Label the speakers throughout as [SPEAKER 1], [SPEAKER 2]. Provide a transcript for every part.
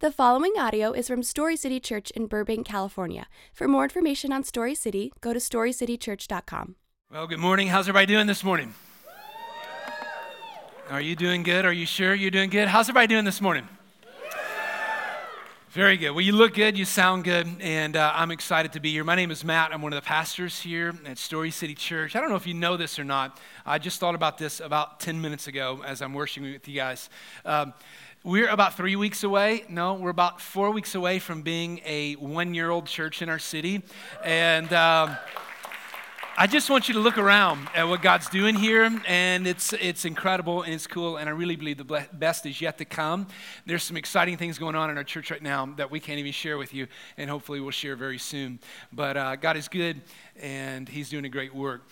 [SPEAKER 1] The following audio is from Story City Church in Burbank, California. For more information on Story City, go to storycitychurch.com.
[SPEAKER 2] Well, good morning. How's everybody doing this morning? Are you doing good? Are you sure you're doing good? How's everybody doing this morning? Very good. Well, you look good, you sound good, and uh, I'm excited to be here. My name is Matt. I'm one of the pastors here at Story City Church. I don't know if you know this or not. I just thought about this about 10 minutes ago as I'm worshiping with you guys. Um, we're about three weeks away. No, we're about four weeks away from being a one year old church in our city. And. Um, I just want you to look around at what God's doing here, and it's, it's incredible and it's cool, and I really believe the best is yet to come. There's some exciting things going on in our church right now that we can't even share with you, and hopefully we'll share very soon. But uh, God is good, and He's doing a great work.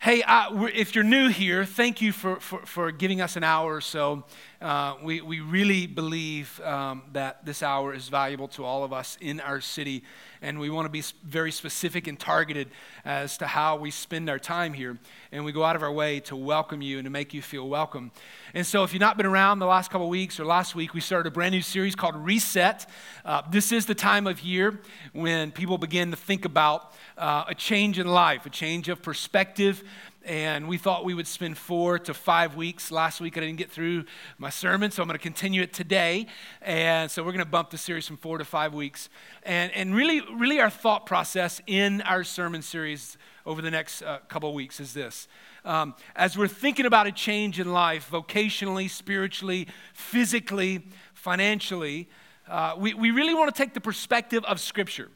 [SPEAKER 2] Hey, if you're new here, thank you for, for, for giving us an hour or so. Uh, we, we really believe um, that this hour is valuable to all of us in our city and we want to be very specific and targeted as to how we spend our time here. And we go out of our way to welcome you and to make you feel welcome. And so, if you've not been around the last couple weeks or last week, we started a brand new series called Reset. Uh, this is the time of year when people begin to think about uh, a change in life, a change of perspective, and we thought we would spend four to five weeks. Last week I didn't get through my sermon, so I'm going to continue it today. And so we're going to bump the series from four to five weeks. And, and really, really, our thought process in our sermon series over the next uh, couple weeks is this. Um, as we're thinking about a change in life, vocationally, spiritually, physically, financially, uh, we, we really want to take the perspective of Scripture.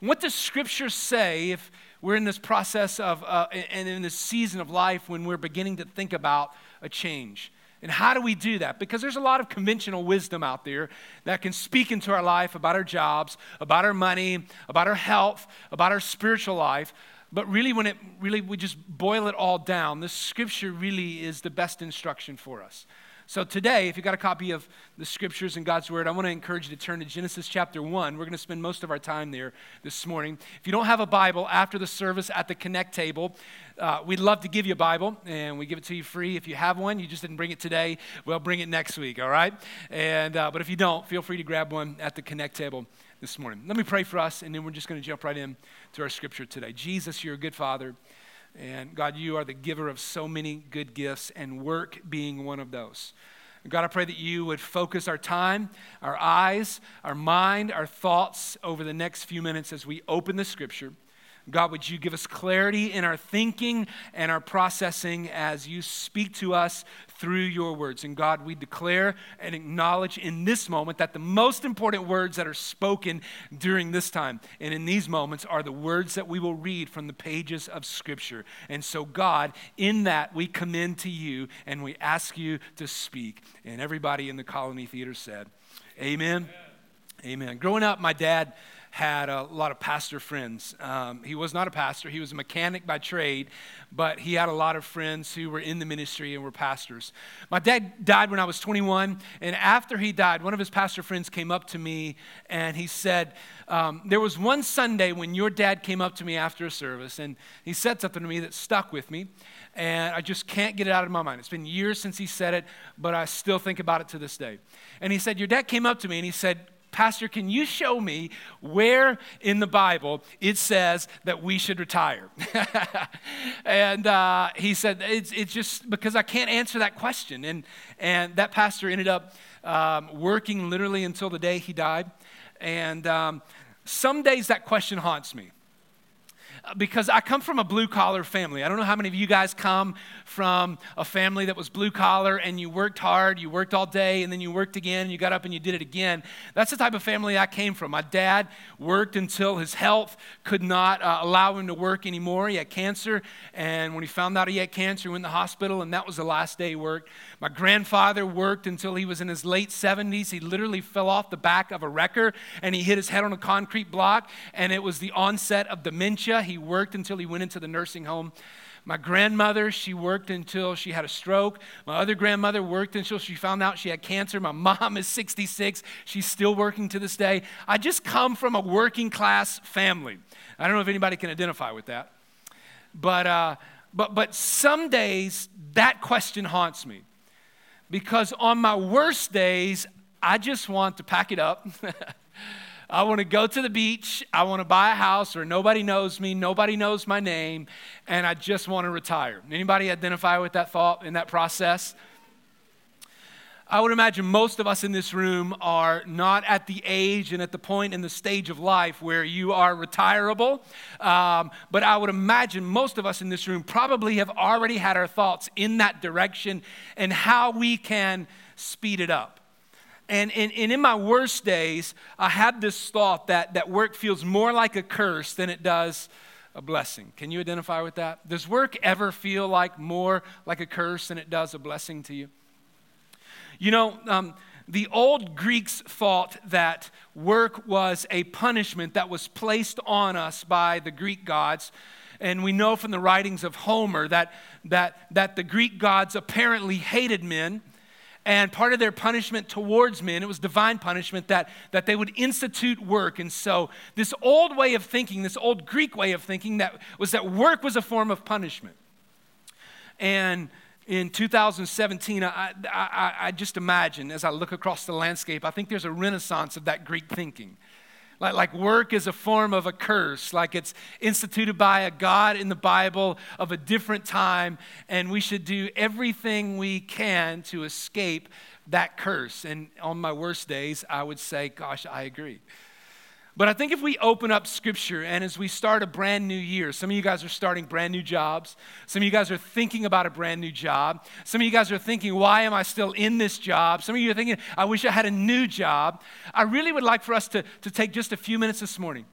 [SPEAKER 2] What does Scripture say if we're in this process of, uh, and in this season of life when we're beginning to think about a change. And how do we do that? Because there's a lot of conventional wisdom out there that can speak into our life about our jobs, about our money, about our health, about our spiritual life. But really, when it really we just boil it all down, the scripture really is the best instruction for us. So today, if you've got a copy of the scriptures and God's word, I want to encourage you to turn to Genesis chapter 1. We're going to spend most of our time there this morning. If you don't have a Bible after the service at the Connect table, uh, we'd love to give you a Bible, and we give it to you free. If you have one, you just didn't bring it today, well, bring it next week, all right? And, uh, but if you don't, feel free to grab one at the Connect table this morning. Let me pray for us, and then we're just going to jump right in to our scripture today. Jesus, you're a good father. And God, you are the giver of so many good gifts, and work being one of those. God, I pray that you would focus our time, our eyes, our mind, our thoughts over the next few minutes as we open the scripture. God, would you give us clarity in our thinking and our processing as you speak to us through your words? And God, we declare and acknowledge in this moment that the most important words that are spoken during this time and in these moments are the words that we will read from the pages of Scripture. And so, God, in that we commend to you and we ask you to speak. And everybody in the Colony Theater said, Amen. Amen. Amen. Growing up, my dad had a lot of pastor friends. Um, he was not a pastor, he was a mechanic by trade, but he had a lot of friends who were in the ministry and were pastors. My dad died when I was 21, and after he died, one of his pastor friends came up to me and he said, um, There was one Sunday when your dad came up to me after a service, and he said something to me that stuck with me and I just can't get it out of my mind. It's been years since he said it, but I still think about it to this day. And he said, Your dad came up to me and he said, Pastor, can you show me where in the Bible it says that we should retire? and uh, he said, it's, it's just because I can't answer that question. And, and that pastor ended up um, working literally until the day he died. And um, some days that question haunts me because I come from a blue collar family. I don't know how many of you guys come from a family that was blue collar and you worked hard, you worked all day, and then you worked again, and you got up and you did it again. That's the type of family I came from. My dad worked until his health could not uh, allow him to work anymore. He had cancer, and when he found out he had cancer, he went to the hospital, and that was the last day he worked. My grandfather worked until he was in his late 70s. He literally fell off the back of a wrecker and he hit his head on a concrete block, and it was the onset of dementia. He worked until he went into the nursing home. My grandmother, she worked until she had a stroke. My other grandmother worked until she found out she had cancer. My mom is 66. She's still working to this day. I just come from a working class family. I don't know if anybody can identify with that. But, uh, but, but some days that question haunts me because on my worst days, I just want to pack it up. I want to go to the beach. I want to buy a house where nobody knows me, nobody knows my name, and I just want to retire. Anybody identify with that thought in that process? I would imagine most of us in this room are not at the age and at the point in the stage of life where you are retirable. Um, but I would imagine most of us in this room probably have already had our thoughts in that direction and how we can speed it up. And, and, and in my worst days, I had this thought that, that work feels more like a curse than it does a blessing. Can you identify with that? Does work ever feel like more like a curse than it does a blessing to you? You know, um, the old Greeks thought that work was a punishment that was placed on us by the Greek gods. And we know from the writings of Homer that, that, that the Greek gods apparently hated men. And part of their punishment towards men, it was divine punishment, that, that they would institute work. And so, this old way of thinking, this old Greek way of thinking, that was that work was a form of punishment. And in 2017, I, I, I, just imagine as I look across the landscape, I think there's a renaissance of that Greek thinking. Like, like work is a form of a curse, like it's instituted by a God in the Bible of a different time, and we should do everything we can to escape that curse. And on my worst days, I would say, Gosh, I agree. But I think if we open up scripture and as we start a brand new year, some of you guys are starting brand new jobs. Some of you guys are thinking about a brand new job. Some of you guys are thinking, why am I still in this job? Some of you are thinking, I wish I had a new job. I really would like for us to, to take just a few minutes this morning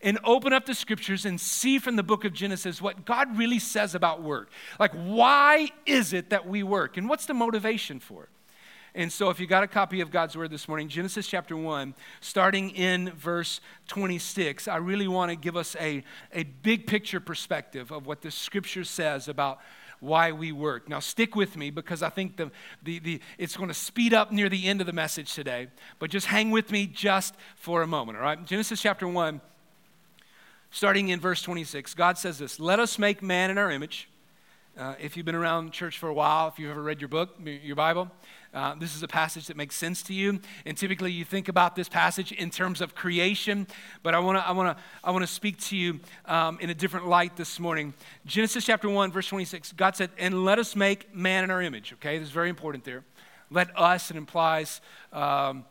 [SPEAKER 2] and open up the scriptures and see from the book of Genesis what God really says about work. Like, why is it that we work? And what's the motivation for it? And so, if you got a copy of God's Word this morning, Genesis chapter 1, starting in verse 26, I really want to give us a, a big picture perspective of what the Scripture says about why we work. Now, stick with me because I think the, the, the, it's going to speed up near the end of the message today. But just hang with me just for a moment, all right? Genesis chapter 1, starting in verse 26, God says this Let us make man in our image. Uh, if you've been around church for a while, if you've ever read your book, your Bible, uh, this is a passage that makes sense to you. And typically you think about this passage in terms of creation, but I want to I wanna, I wanna speak to you um, in a different light this morning. Genesis chapter 1, verse 26, God said, And let us make man in our image. Okay, this is very important there. Let us, it implies. Um,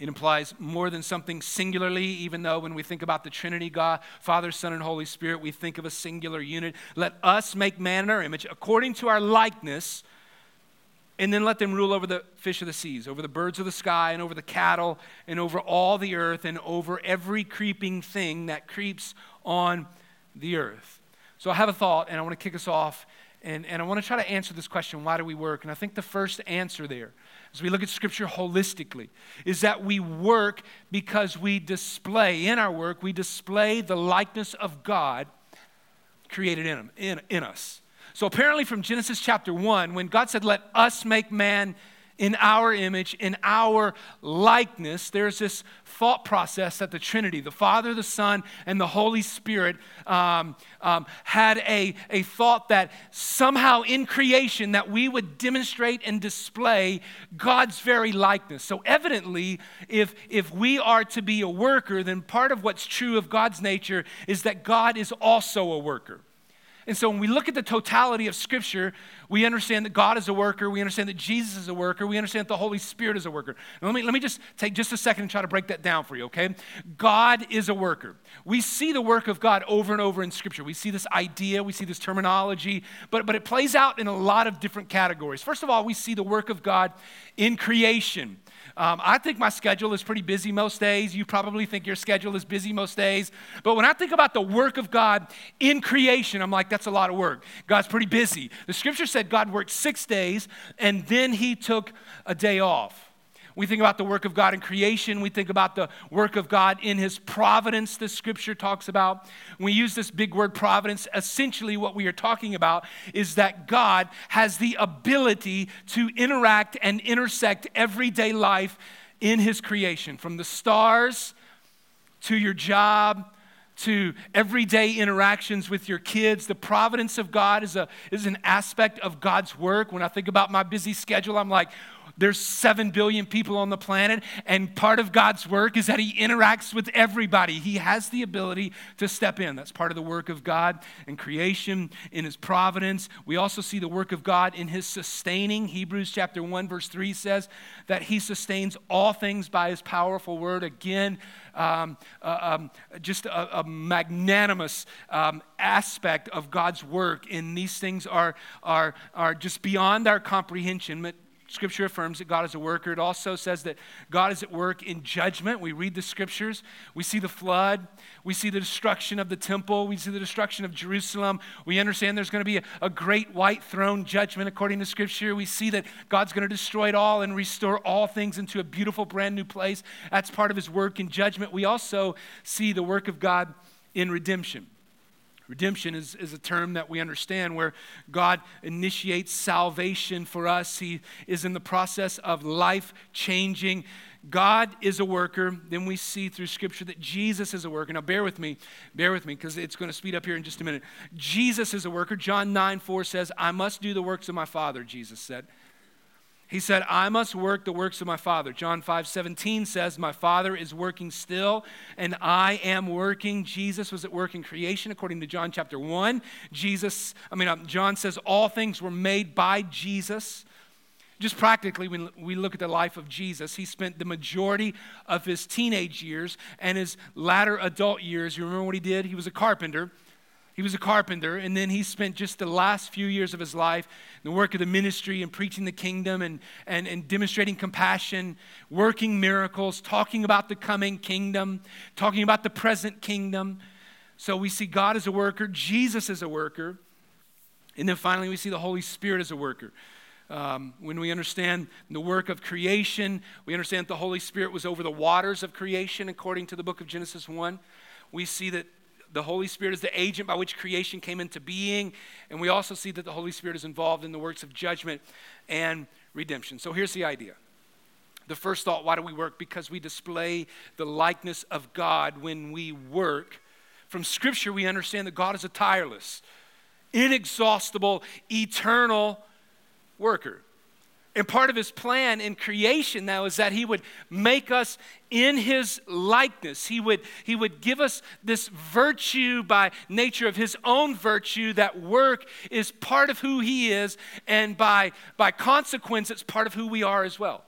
[SPEAKER 2] it implies more than something singularly, even though when we think about the Trinity, God, Father, Son, and Holy Spirit, we think of a singular unit. Let us make man in our image, according to our likeness, and then let them rule over the fish of the seas, over the birds of the sky, and over the cattle, and over all the earth, and over every creeping thing that creeps on the earth. So I have a thought, and I want to kick us off, and, and I want to try to answer this question why do we work? And I think the first answer there, as we look at Scripture holistically, is that we work because we display, in our work, we display the likeness of God created in, in, in us. So apparently, from Genesis chapter 1, when God said, Let us make man in our image, in our likeness, there's this thought process that the Trinity, the Father, the Son, and the Holy Spirit, um, um, had a, a thought that somehow in creation that we would demonstrate and display God's very likeness. So evidently, if, if we are to be a worker, then part of what's true of God's nature is that God is also a worker. And so when we look at the totality of Scripture, we understand that God is a worker. We understand that Jesus is a worker. We understand that the Holy Spirit is a worker. Let, me, let me just take just a second and try to break that down for you, okay? God is a worker. We see the work of God over and over in Scripture. We see this idea, we see this terminology, but, but it plays out in a lot of different categories. First of all, we see the work of God in creation. Um, I think my schedule is pretty busy most days. You probably think your schedule is busy most days. But when I think about the work of God in creation, I'm like, that's a lot of work. God's pretty busy. The scripture said God worked six days and then he took a day off. We think about the work of God in creation. We think about the work of God in His providence, the scripture talks about. We use this big word providence, essentially what we are talking about is that God has the ability to interact and intersect everyday life in His creation, from the stars to your job to everyday interactions with your kids. The providence of God is, a, is an aspect of God's work. When I think about my busy schedule, I'm like, there's 7 billion people on the planet, and part of God's work is that He interacts with everybody. He has the ability to step in. That's part of the work of God in creation, in His providence. We also see the work of God in His sustaining. Hebrews chapter 1, verse 3 says that He sustains all things by His powerful word. Again, um, uh, um, just a, a magnanimous um, aspect of God's work, and these things are, are, are just beyond our comprehension. But Scripture affirms that God is a worker. It also says that God is at work in judgment. We read the scriptures. We see the flood. We see the destruction of the temple. We see the destruction of Jerusalem. We understand there's going to be a, a great white throne judgment according to Scripture. We see that God's going to destroy it all and restore all things into a beautiful, brand new place. That's part of his work in judgment. We also see the work of God in redemption. Redemption is, is a term that we understand where God initiates salvation for us. He is in the process of life changing. God is a worker. Then we see through Scripture that Jesus is a worker. Now, bear with me, bear with me, because it's going to speed up here in just a minute. Jesus is a worker. John 9 4 says, I must do the works of my Father, Jesus said. He said, I must work the works of my Father. John 5 17 says, My Father is working still, and I am working. Jesus was at work in creation, according to John chapter 1. Jesus, I mean, um, John says, All things were made by Jesus. Just practically, when we look at the life of Jesus, he spent the majority of his teenage years and his latter adult years. You remember what he did? He was a carpenter. He was a carpenter, and then he spent just the last few years of his life in the work of the ministry and preaching the kingdom and, and, and demonstrating compassion, working miracles, talking about the coming kingdom, talking about the present kingdom. So we see God as a worker, Jesus as a worker, and then finally we see the Holy Spirit as a worker. Um, when we understand the work of creation, we understand that the Holy Spirit was over the waters of creation, according to the book of Genesis 1. We see that the Holy Spirit is the agent by which creation came into being. And we also see that the Holy Spirit is involved in the works of judgment and redemption. So here's the idea. The first thought why do we work? Because we display the likeness of God when we work. From Scripture, we understand that God is a tireless, inexhaustible, eternal worker. And part of his plan in creation now is that he would make us in his likeness. He would, he would give us this virtue by nature of his own virtue. That work is part of who he is, and by, by consequence, it's part of who we are as well.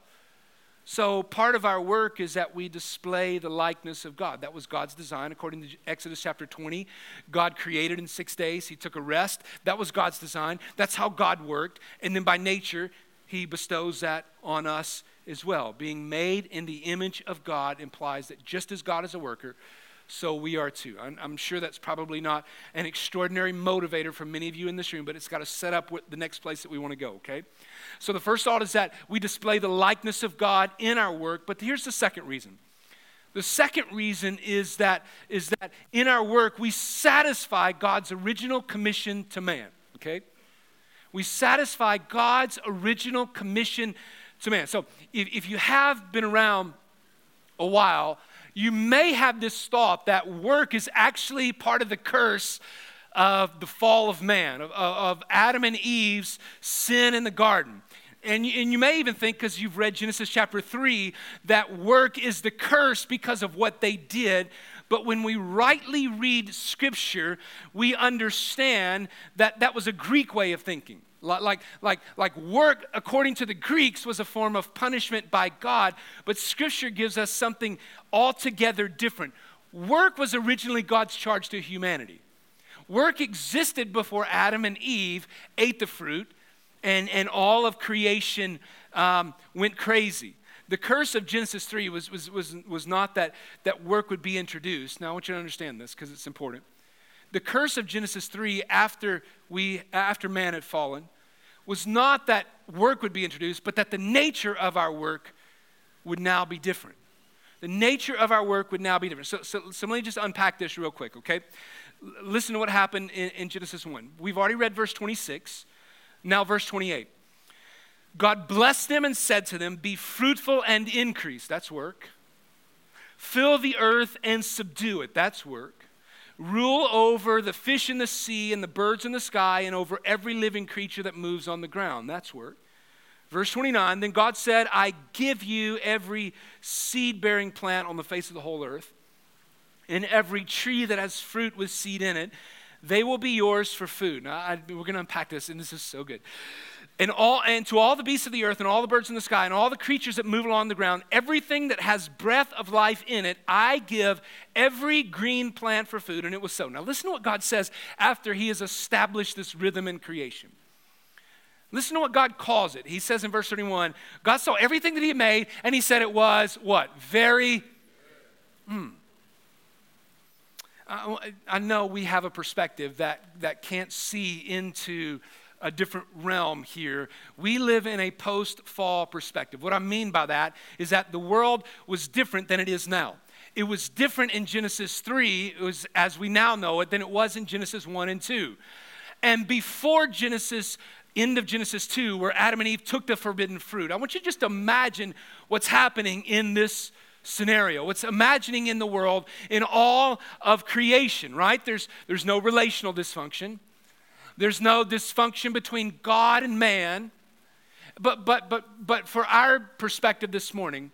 [SPEAKER 2] So, part of our work is that we display the likeness of God. That was God's design, according to Exodus chapter 20. God created in six days, He took a rest. That was God's design. That's how God worked. And then by nature, he bestows that on us as well. Being made in the image of God implies that just as God is a worker, so we are too. I'm, sure that's probably not an extraordinary motivator for many of you in this room, but it's got to set up the next place that we want to go, okay? So the first thought is that we display the likeness of God in our work, but here's the second reason. The second reason is that, is that in our work, we satisfy God's original commission to man, okay? We satisfy God's original commission to man. So if, if you have been around a while, you may have this thought that work is actually part of the curse of the fall of man, of, of Adam and Eve's sin in the garden. And you, and you may even think, because you've read Genesis chapter 3, that work is the curse because of what they did. But when we rightly read Scripture, we understand that that was a Greek way of thinking. Like, like, like work, according to the Greeks, was a form of punishment by God, but Scripture gives us something altogether different. Work was originally God's charge to humanity. Work existed before Adam and Eve ate the fruit, and, and all of creation um, went crazy. The curse of Genesis 3 was, was, was, was not that, that work would be introduced. Now, I want you to understand this because it's important. The curse of Genesis 3 after, we, after man had fallen was not that work would be introduced, but that the nature of our work would now be different. The nature of our work would now be different. So, so, so let me just unpack this real quick, okay? Listen to what happened in, in Genesis 1. We've already read verse 26, now verse 28. God blessed them and said to them, Be fruitful and increase. That's work. Fill the earth and subdue it. That's work rule over the fish in the sea and the birds in the sky and over every living creature that moves on the ground. That's work. Verse 29 Then God said, I give you every seed bearing plant on the face of the whole earth, and every tree that has fruit with seed in it. They will be yours for food. Now, I, we're going to unpack this, and this is so good. And, all, and to all the beasts of the earth, and all the birds in the sky, and all the creatures that move along the ground, everything that has breath of life in it, I give every green plant for food. And it was so. Now, listen to what God says after He has established this rhythm in creation. Listen to what God calls it. He says in verse 31 God saw everything that He made, and He said it was what? Very. Hmm. I know we have a perspective that, that can't see into a different realm here. We live in a post fall perspective. What I mean by that is that the world was different than it is now. It was different in Genesis 3, it was as we now know it, than it was in Genesis 1 and 2. And before Genesis, end of Genesis 2, where Adam and Eve took the forbidden fruit, I want you to just imagine what's happening in this scenario. What's imagining in the world in all of creation, right? There's, there's no relational dysfunction. There's no dysfunction between God and man. But, but, but, but for our perspective this morning,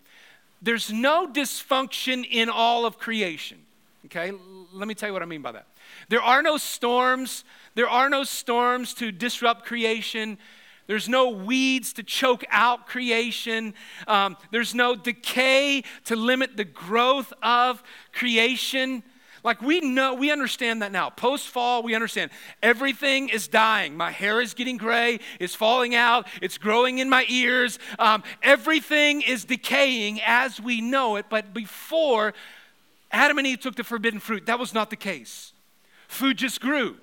[SPEAKER 2] there's no dysfunction in all of creation. Okay? Let me tell you what I mean by that. There are no storms. There are no storms to disrupt creation. There's no weeds to choke out creation. Um, there's no decay to limit the growth of creation. Like we know, we understand that now. Post fall, we understand everything is dying. My hair is getting gray, it's falling out, it's growing in my ears. Um, everything is decaying as we know it. But before Adam and Eve took the forbidden fruit, that was not the case. Food just grew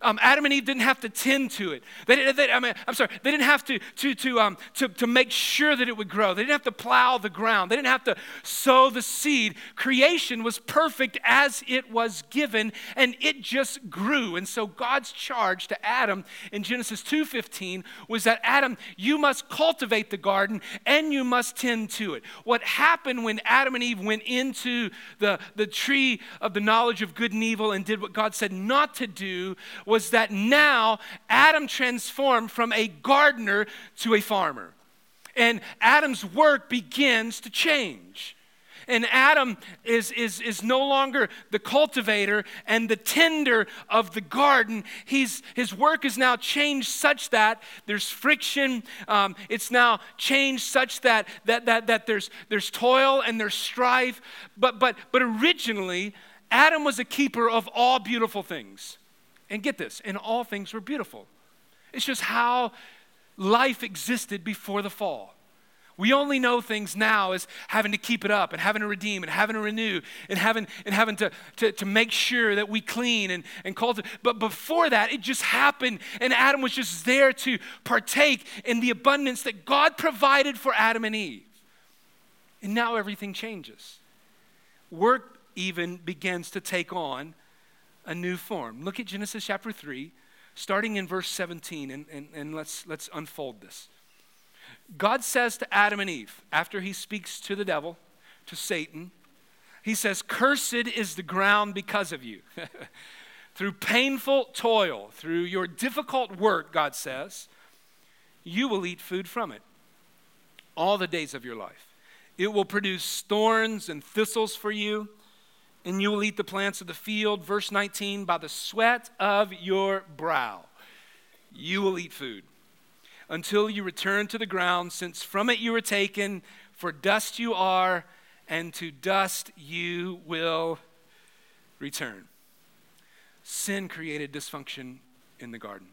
[SPEAKER 2] um, Adam and Eve didn't have to tend to it. They, they, I mean, I'm sorry, they didn't have to, to, to, um, to, to make sure that it would grow. They didn't have to plow the ground. They didn't have to sow the seed. Creation was perfect as it was given, and it just grew. And so God's charge to Adam in Genesis 2.15 was that, Adam, you must cultivate the garden and you must tend to it. What happened when Adam and Eve went into the, the tree of the knowledge of good and evil and did what God said not to do was that now Adam transformed from a gardener to a farmer. And Adam's work begins to change. And Adam is, is, is no longer the cultivator and the tender of the garden. He's, his work is now changed such that there's friction. Um, it's now changed such that, that, that, that there's, there's toil and there's strife. But, but, but originally, Adam was a keeper of all beautiful things. And get this, and all things were beautiful. It's just how life existed before the fall. We only know things now as having to keep it up and having to redeem and having to renew and having, and having to, to, to make sure that we clean and, and cultivate. But before that, it just happened, and Adam was just there to partake in the abundance that God provided for Adam and Eve. And now everything changes. Work even begins to take on a new form. Look at Genesis chapter 3, starting in verse 17, and, and, and let's, let's unfold this. God says to Adam and Eve, after he speaks to the devil, to Satan, he says, Cursed is the ground because of you. through painful toil, through your difficult work, God says, you will eat food from it all the days of your life. It will produce thorns and thistles for you and you will eat the plants of the field. Verse 19, by the sweat of your brow, you will eat food until you return to the ground, since from it you were taken, for dust you are, and to dust you will return. Sin created dysfunction in the garden.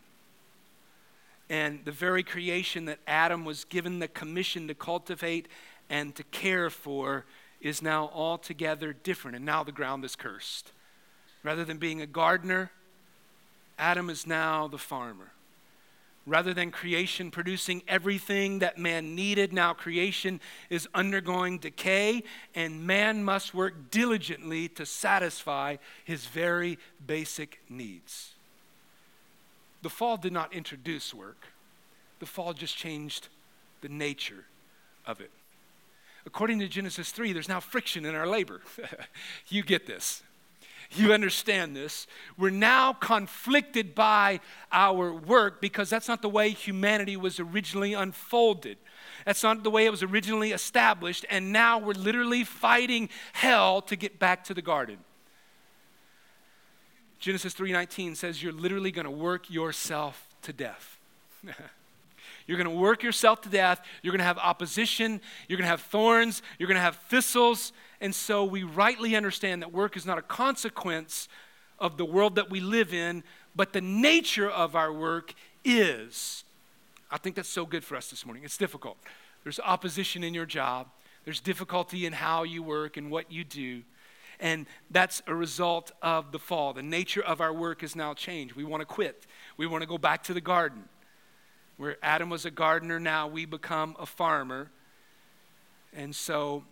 [SPEAKER 2] And the very creation that Adam was given the commission to cultivate and to care for is now altogether different, and now the ground is cursed. Rather than being a gardener, Adam is now the farmer. Rather than creation producing everything that man needed, now creation is undergoing decay, and man must work diligently to satisfy his very basic needs. The fall did not introduce work, the fall just changed the nature of it. According to Genesis 3, there's now friction in our labor. you get this. you understand this. We're now conflicted by our work because that's not the way humanity was originally unfolded. That's not the way it was originally established. And now we're literally fighting hell to get back to the garden. Genesis 3:19 says you're literally going to work yourself to death. you're going to work yourself to death. You're going to have opposition. You're going to have thorns. You're going to have thistles. And so we rightly understand that work is not a consequence of the world that we live in, but the nature of our work is. I think that's so good for us this morning. It's difficult. There's opposition in your job, there's difficulty in how you work and what you do. And that's a result of the fall. The nature of our work is now changed. We want to quit. We want to go back to the garden. Where Adam was a gardener, now we become a farmer. And so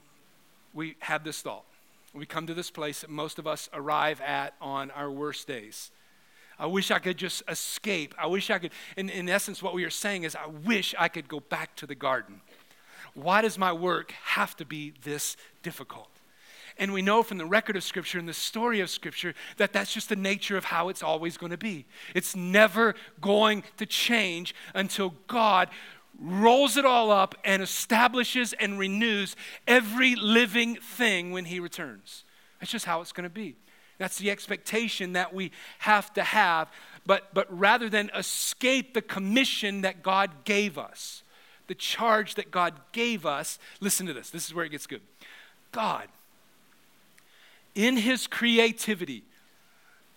[SPEAKER 2] we have this thought. We come to this place that most of us arrive at on our worst days. I wish I could just escape. I wish I could, in, in essence, what we are saying is, I wish I could go back to the garden. Why does my work have to be this difficult? And we know from the record of Scripture and the story of Scripture that that's just the nature of how it's always going to be. It's never going to change until God rolls it all up and establishes and renews every living thing when He returns. That's just how it's going to be. That's the expectation that we have to have. But, but rather than escape the commission that God gave us, the charge that God gave us, listen to this. This is where it gets good. God, in His creativity,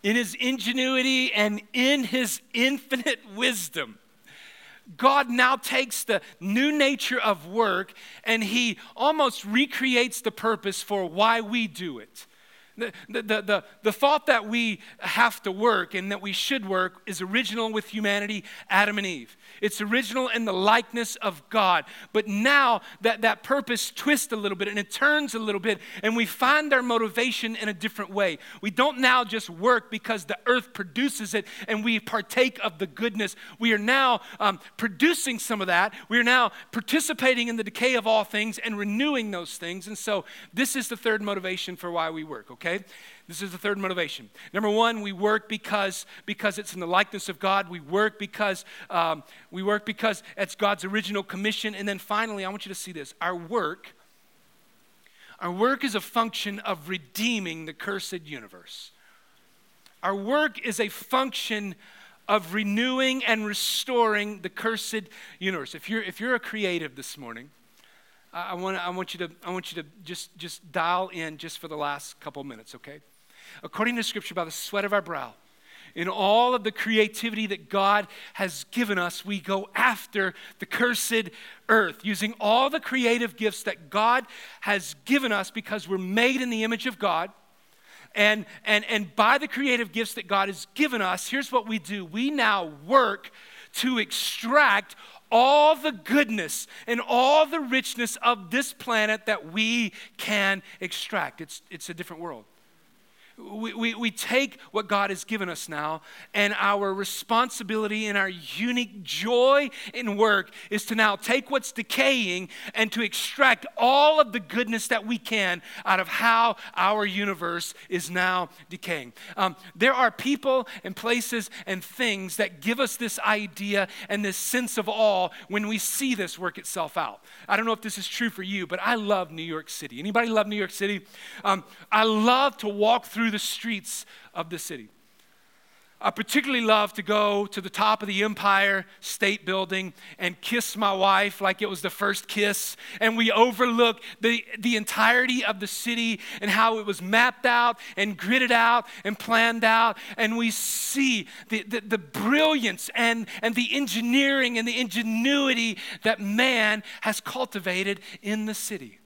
[SPEAKER 2] in His ingenuity, and in His infinite wisdom, God now takes the new nature of work and He almost recreates the purpose for why we do it. The, the, the, the, thought that we have to work and that we should work is original with humanity, Adam and Eve. It's original in the likeness of God. But now that, that purpose twists a little bit and it turns a little bit, and we find our motivation in a different way. We don't now just work because the earth produces it and we partake of the goodness. We are now um, producing some of that. We are now participating in the decay of all things and renewing those things. And so, this is the third motivation for why we work, okay? This is the third motivation. Number one, we work because, because it's in the likeness of God. We work because um, we work because it's God's original commission. And then finally, I want you to see this. Our work, our work is a function of redeeming the cursed universe. Our work is a function of renewing and restoring the cursed universe. If you're, if you're a creative this morning, I, want, I, want you to, I want you to just, just dial in just for the last couple minutes, okay? according to Scripture, by the sweat of our brow. In all of the creativity that God has given us, we go after the cursed earth, using all the creative gifts that God has given us because we're made in the image of God. And, and, and by the creative gifts that God has given us, here's what we do we now work to extract all the goodness and all the richness of this planet that we can extract. It's, it's a different world we, we, we take what God has given us now, and our responsibility and our unique joy in work is to now take what's decaying and to extract all of the goodness that we can out of how our universe is now decaying. Um, there are people and places and things that give us this idea and this sense of awe when we see this work itself out. I don't know if this is true for you, but I love New York City. Anybody love New York City? Um, I love to walk through through the streets of the city. I particularly love to go to the top of the Empire State Building and kiss my wife like it was the first kiss. And we overlook the, the entirety of the city and how it was mapped out and gridded out and planned out. And we see the, the, the brilliance and, and the engineering and the ingenuity that man has cultivated in the city.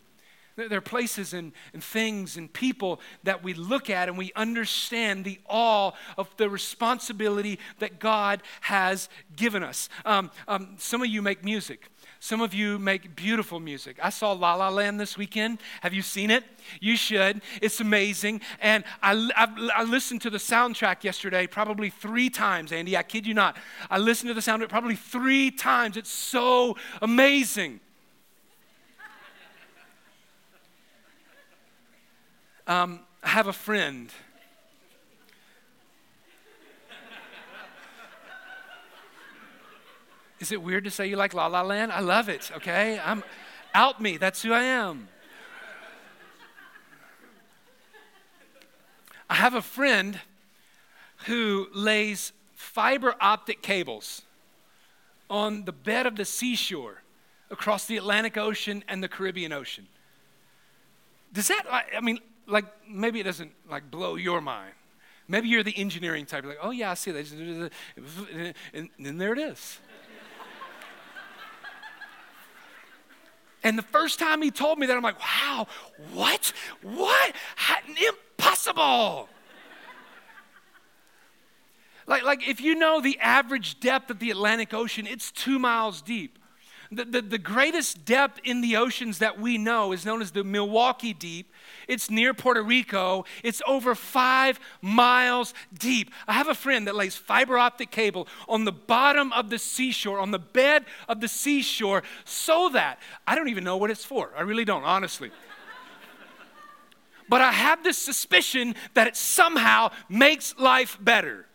[SPEAKER 2] There are places and, and things and people that we look at and we understand the awe of the responsibility that God has given us. Um, um, some of you make music. Some of you make beautiful music. I saw La La Land this weekend. Have you seen it? You should. It's amazing. And I, I, I, listened to the soundtrack yesterday probably three times, Andy. I kid you not. I listened to the soundtrack probably three times. It's so amazing. Um, I have a friend. Is it weird to say you like La La Land? I love it, okay? I'm out me, that's who I am. I have a friend who lays fiber optic cables on the bed of the seashore across the Atlantic Ocean and the Caribbean Ocean. Does that, I mean, like, maybe it doesn't like blow your mind. Maybe you're the engineering type. You're like, oh, yeah, I see that. And then there it is. And the first time he told me that, I'm like, wow, what? What? Impossible. like, like, if you know the average depth of the Atlantic Ocean, it's two miles deep. The, the, the, greatest depth in the oceans that we know is known as the Milwaukee Deep. It's near Puerto Rico. It's over five miles deep. I have a friend that lays fiber optic cable on the bottom of the seashore, on the bed of the seashore, so that I don't even know what it's for. I really don't, honestly. but I have this suspicion that it somehow makes life better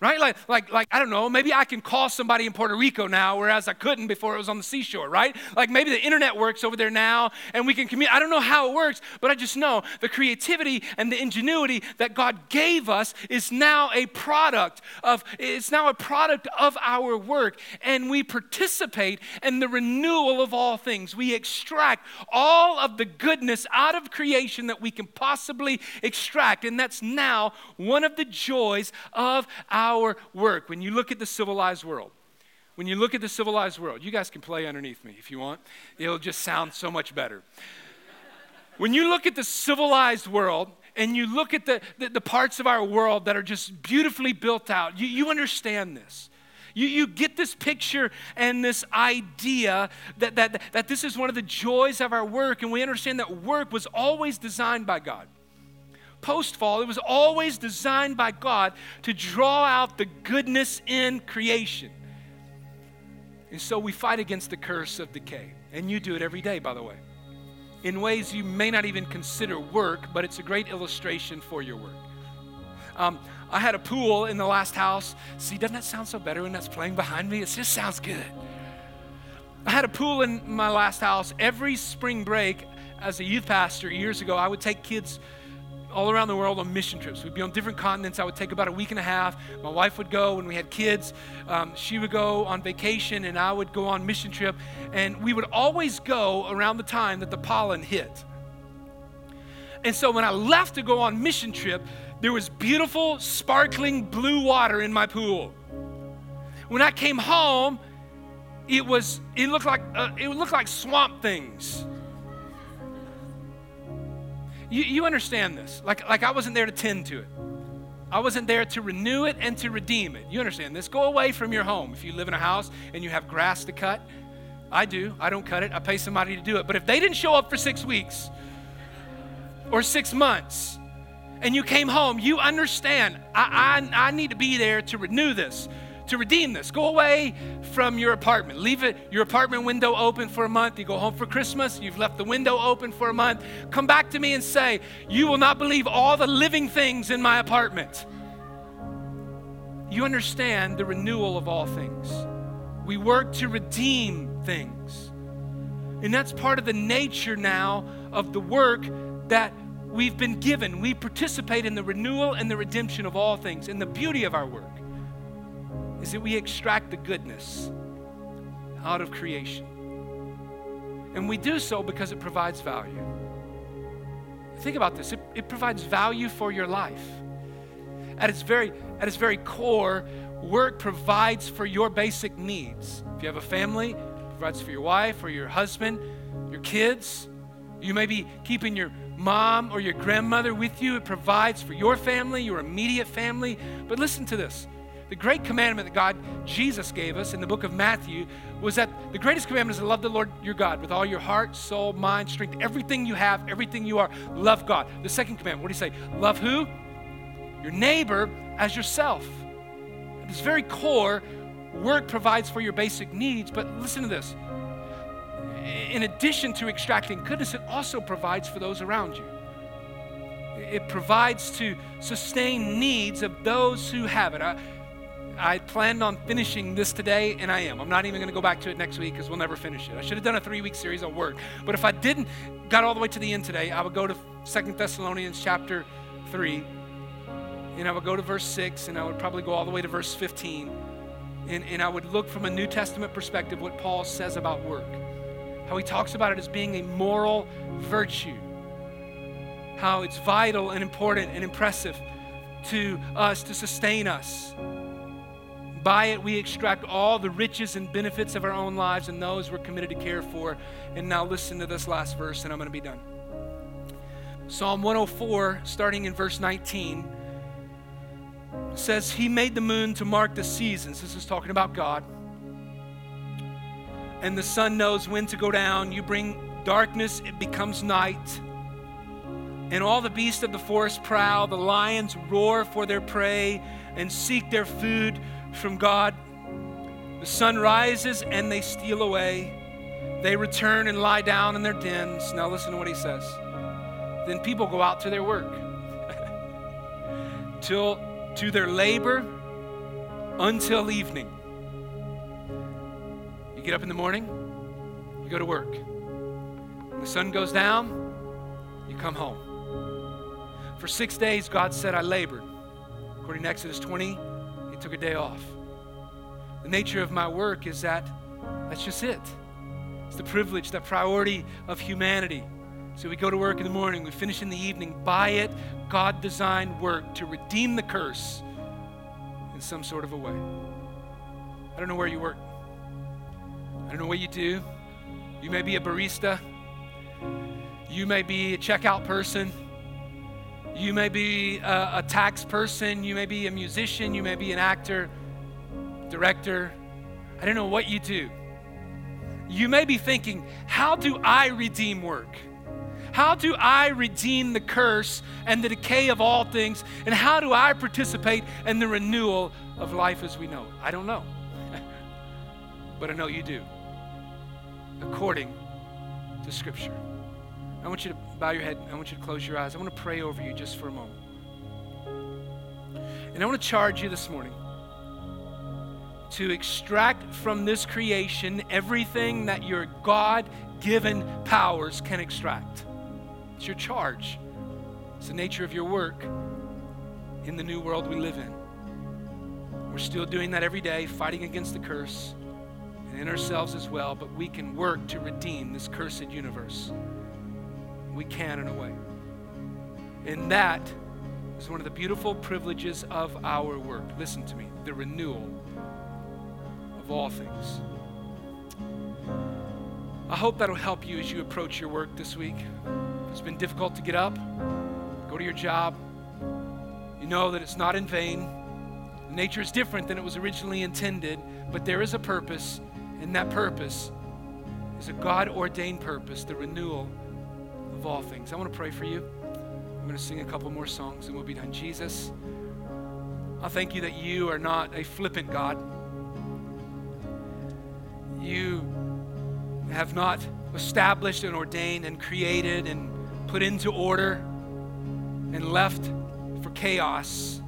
[SPEAKER 2] right? Like, like, like, I don't know, maybe I can call somebody in Puerto Rico now, whereas I couldn't before it was on the seashore, right? Like maybe the internet works over there now and we can communicate. I don't know how it works, but I just know the creativity and the ingenuity that God gave us is now a product of, it's now a product of our work. And we participate in the renewal of all things. We extract all of the goodness out of creation that we can possibly extract. And that's now one of the joys of our our work. When you look at the civilized world, when you look at the civilized world, you guys can play underneath me if you want, it'll just sound so much better. when you look at the civilized world, and you look at the, the, the, parts of our world that are just beautifully built out, you, you understand this. You, you get this picture and this idea that, that, that this is one of the joys of our work, and we understand that work was always designed by God post fall, it was always designed by God to draw out the goodness in creation. And so we fight against the curse of decay. And you do it every day, by the way, in ways you may not even consider work, but it's a great illustration for your work. Um, I had a pool in the last house. See, doesn't that sound so better when that's playing behind me? It just sounds good. I had a pool in my last house. Every spring break, as a youth pastor years ago, I would take kids all around the world on mission trips. We'd be on different continents. I would take about a week and a half. My wife would go when we had kids. Um, she would go on vacation, and I would go on mission trip. And we would always go around the time that the pollen hit. And so when I left to go on mission trip, there was beautiful, sparkling blue water in my pool. When I came home, it was it looked like uh, it looked like swamp things. You, you understand this. Like, like I wasn't there to tend to it. I wasn't there to renew it and to redeem it. You understand this? Go away from your home. If you live in a house and you have grass to cut, I do. I don't cut it. I pay somebody to do it. But if they didn't show up for six weeks or six months and you came home, you understand I, I, I need to be there to renew this to redeem this. Go away from your apartment. Leave it, your apartment window open for a month. You go home for Christmas, you've left the window open for a month. Come back to me and say, You will not believe all the living things in my apartment. You understand the renewal of all things. We work to redeem things. And that's part of the nature now of the work that we've been given. We participate in the renewal and the redemption of all things, in the beauty of our work is that we extract the goodness out of creation. And we do so because it provides value. Think about this it, it provides value for your life. At its, very, at its very core, work provides for your basic needs. If you have a family, provides for your wife or your husband, your kids. You may be keeping your mom or your grandmother with you. It provides for your family, your immediate family. But listen to this the great commandment that God, Jesus gave us in the book of Matthew was that the greatest commandment is to love the Lord your God with all your heart, soul, mind, strength, everything you have, everything you are. Love God. The second commandment, what do you say? Love who? Your neighbor as yourself. At its very core, work provides for your basic needs, but listen to this. In addition to extracting goodness, it also provides for those around you it provides to sustain needs of those who have it. I planned on finishing this today, and I am. I'm not even going to go back to it next week because we'll never finish it. I should have done a three week series on work. But if I didn't got all the way to the end today, I would go to Second Thessalonians chapter 3, and I would go to verse 6, and I would probably go all the way to verse 15. And, and I would look from a New Testament perspective what Paul says about work, how he talks about it as being a moral virtue, how it's vital and important and impressive to us to sustain us. By it, we extract all the riches and benefits of our own lives and those we're committed to care for. And now, listen to this last verse, and I'm going to be done. Psalm 104, starting in verse 19, says, He made the moon to mark the seasons. This is talking about God. And the sun knows when to go down. You bring darkness, it becomes night. And all the beasts of the forest prowl, the lions roar for their prey and seek their food from God. The sun rises and they steal away. They return and lie down in their dens. Now, listen to what he says. Then people go out to their work, till to their labor until evening. You get up in the morning, you go to work. When the sun goes down, you come home. For six days, God said, I labored. According to Exodus 20, he took a day off. The nature of my work is that that's just it. It's the privilege, the priority of humanity. So we go to work in the morning, we finish in the evening. By it, God designed work to redeem the curse in some sort of a way. I don't know where you work. I don't know what you do. You may be a barista. You may be a checkout person. You may be a, a, tax person, you may be a musician, you may be an actor, director. I don't know what you do. You may be thinking, how do I redeem work? How do I redeem the curse and the decay of all things? And how do I participate in the renewal of life as we know it? I don't know. but I know you do, according to Scripture. I want you to bow your head. I want you to close your eyes. I want to pray over you just for a moment. And I want to charge you this morning to extract from this creation everything that your God given powers can extract. It's your charge, it's the nature of your work in the new world we live in. We're still doing that every day, fighting against the curse and in ourselves as well, but we can work to redeem this cursed universe we can in a way. And that is one of the beautiful privileges of our work. Listen to me the renewal of all things. I hope that'll help you as you approach your work this week. It's been difficult to get up, go to your job. You know that it's not in vain. Nature is different than it was originally intended, but there is a purpose, and that purpose is a God ordained purpose, the renewal of all things. I want to pray for you. I'm going to sing a couple more songs and we'll be done. Jesus, I thank you that you are not a flippant God. You have not established and ordained and created and put into order and left for chaos.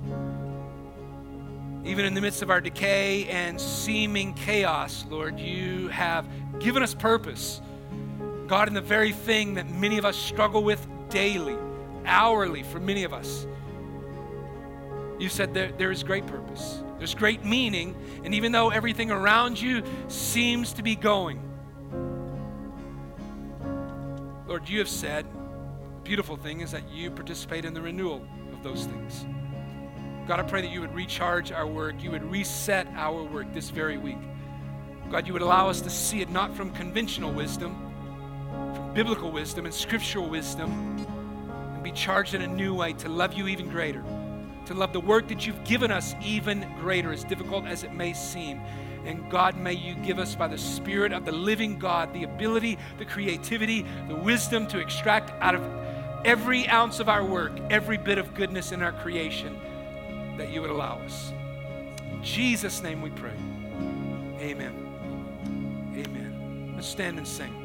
[SPEAKER 2] Even in the midst of our decay and seeming chaos, Lord, you have given us purpose. God, in the very thing that many of us struggle with daily, hourly, for many of us, you said there, there is great purpose. There's great meaning. And even though everything around you seems to be going, Lord, you have said, the beautiful thing is that you participate in the renewal of those things. God, I pray that you would recharge our work, you would reset our work this very week. God, you would allow us to see it not from conventional wisdom, biblical wisdom and scriptural wisdom and be charged in a new way to love you even greater, to love the work that you've given us even greater, as difficult as it may seem. And God, may you give us by the Spirit of the living God the ability, the creativity, the wisdom to extract out of every ounce of our work, every bit of goodness in our creation that you would allow us. In Jesus' name we pray. Amen. Amen. Let's stand and sing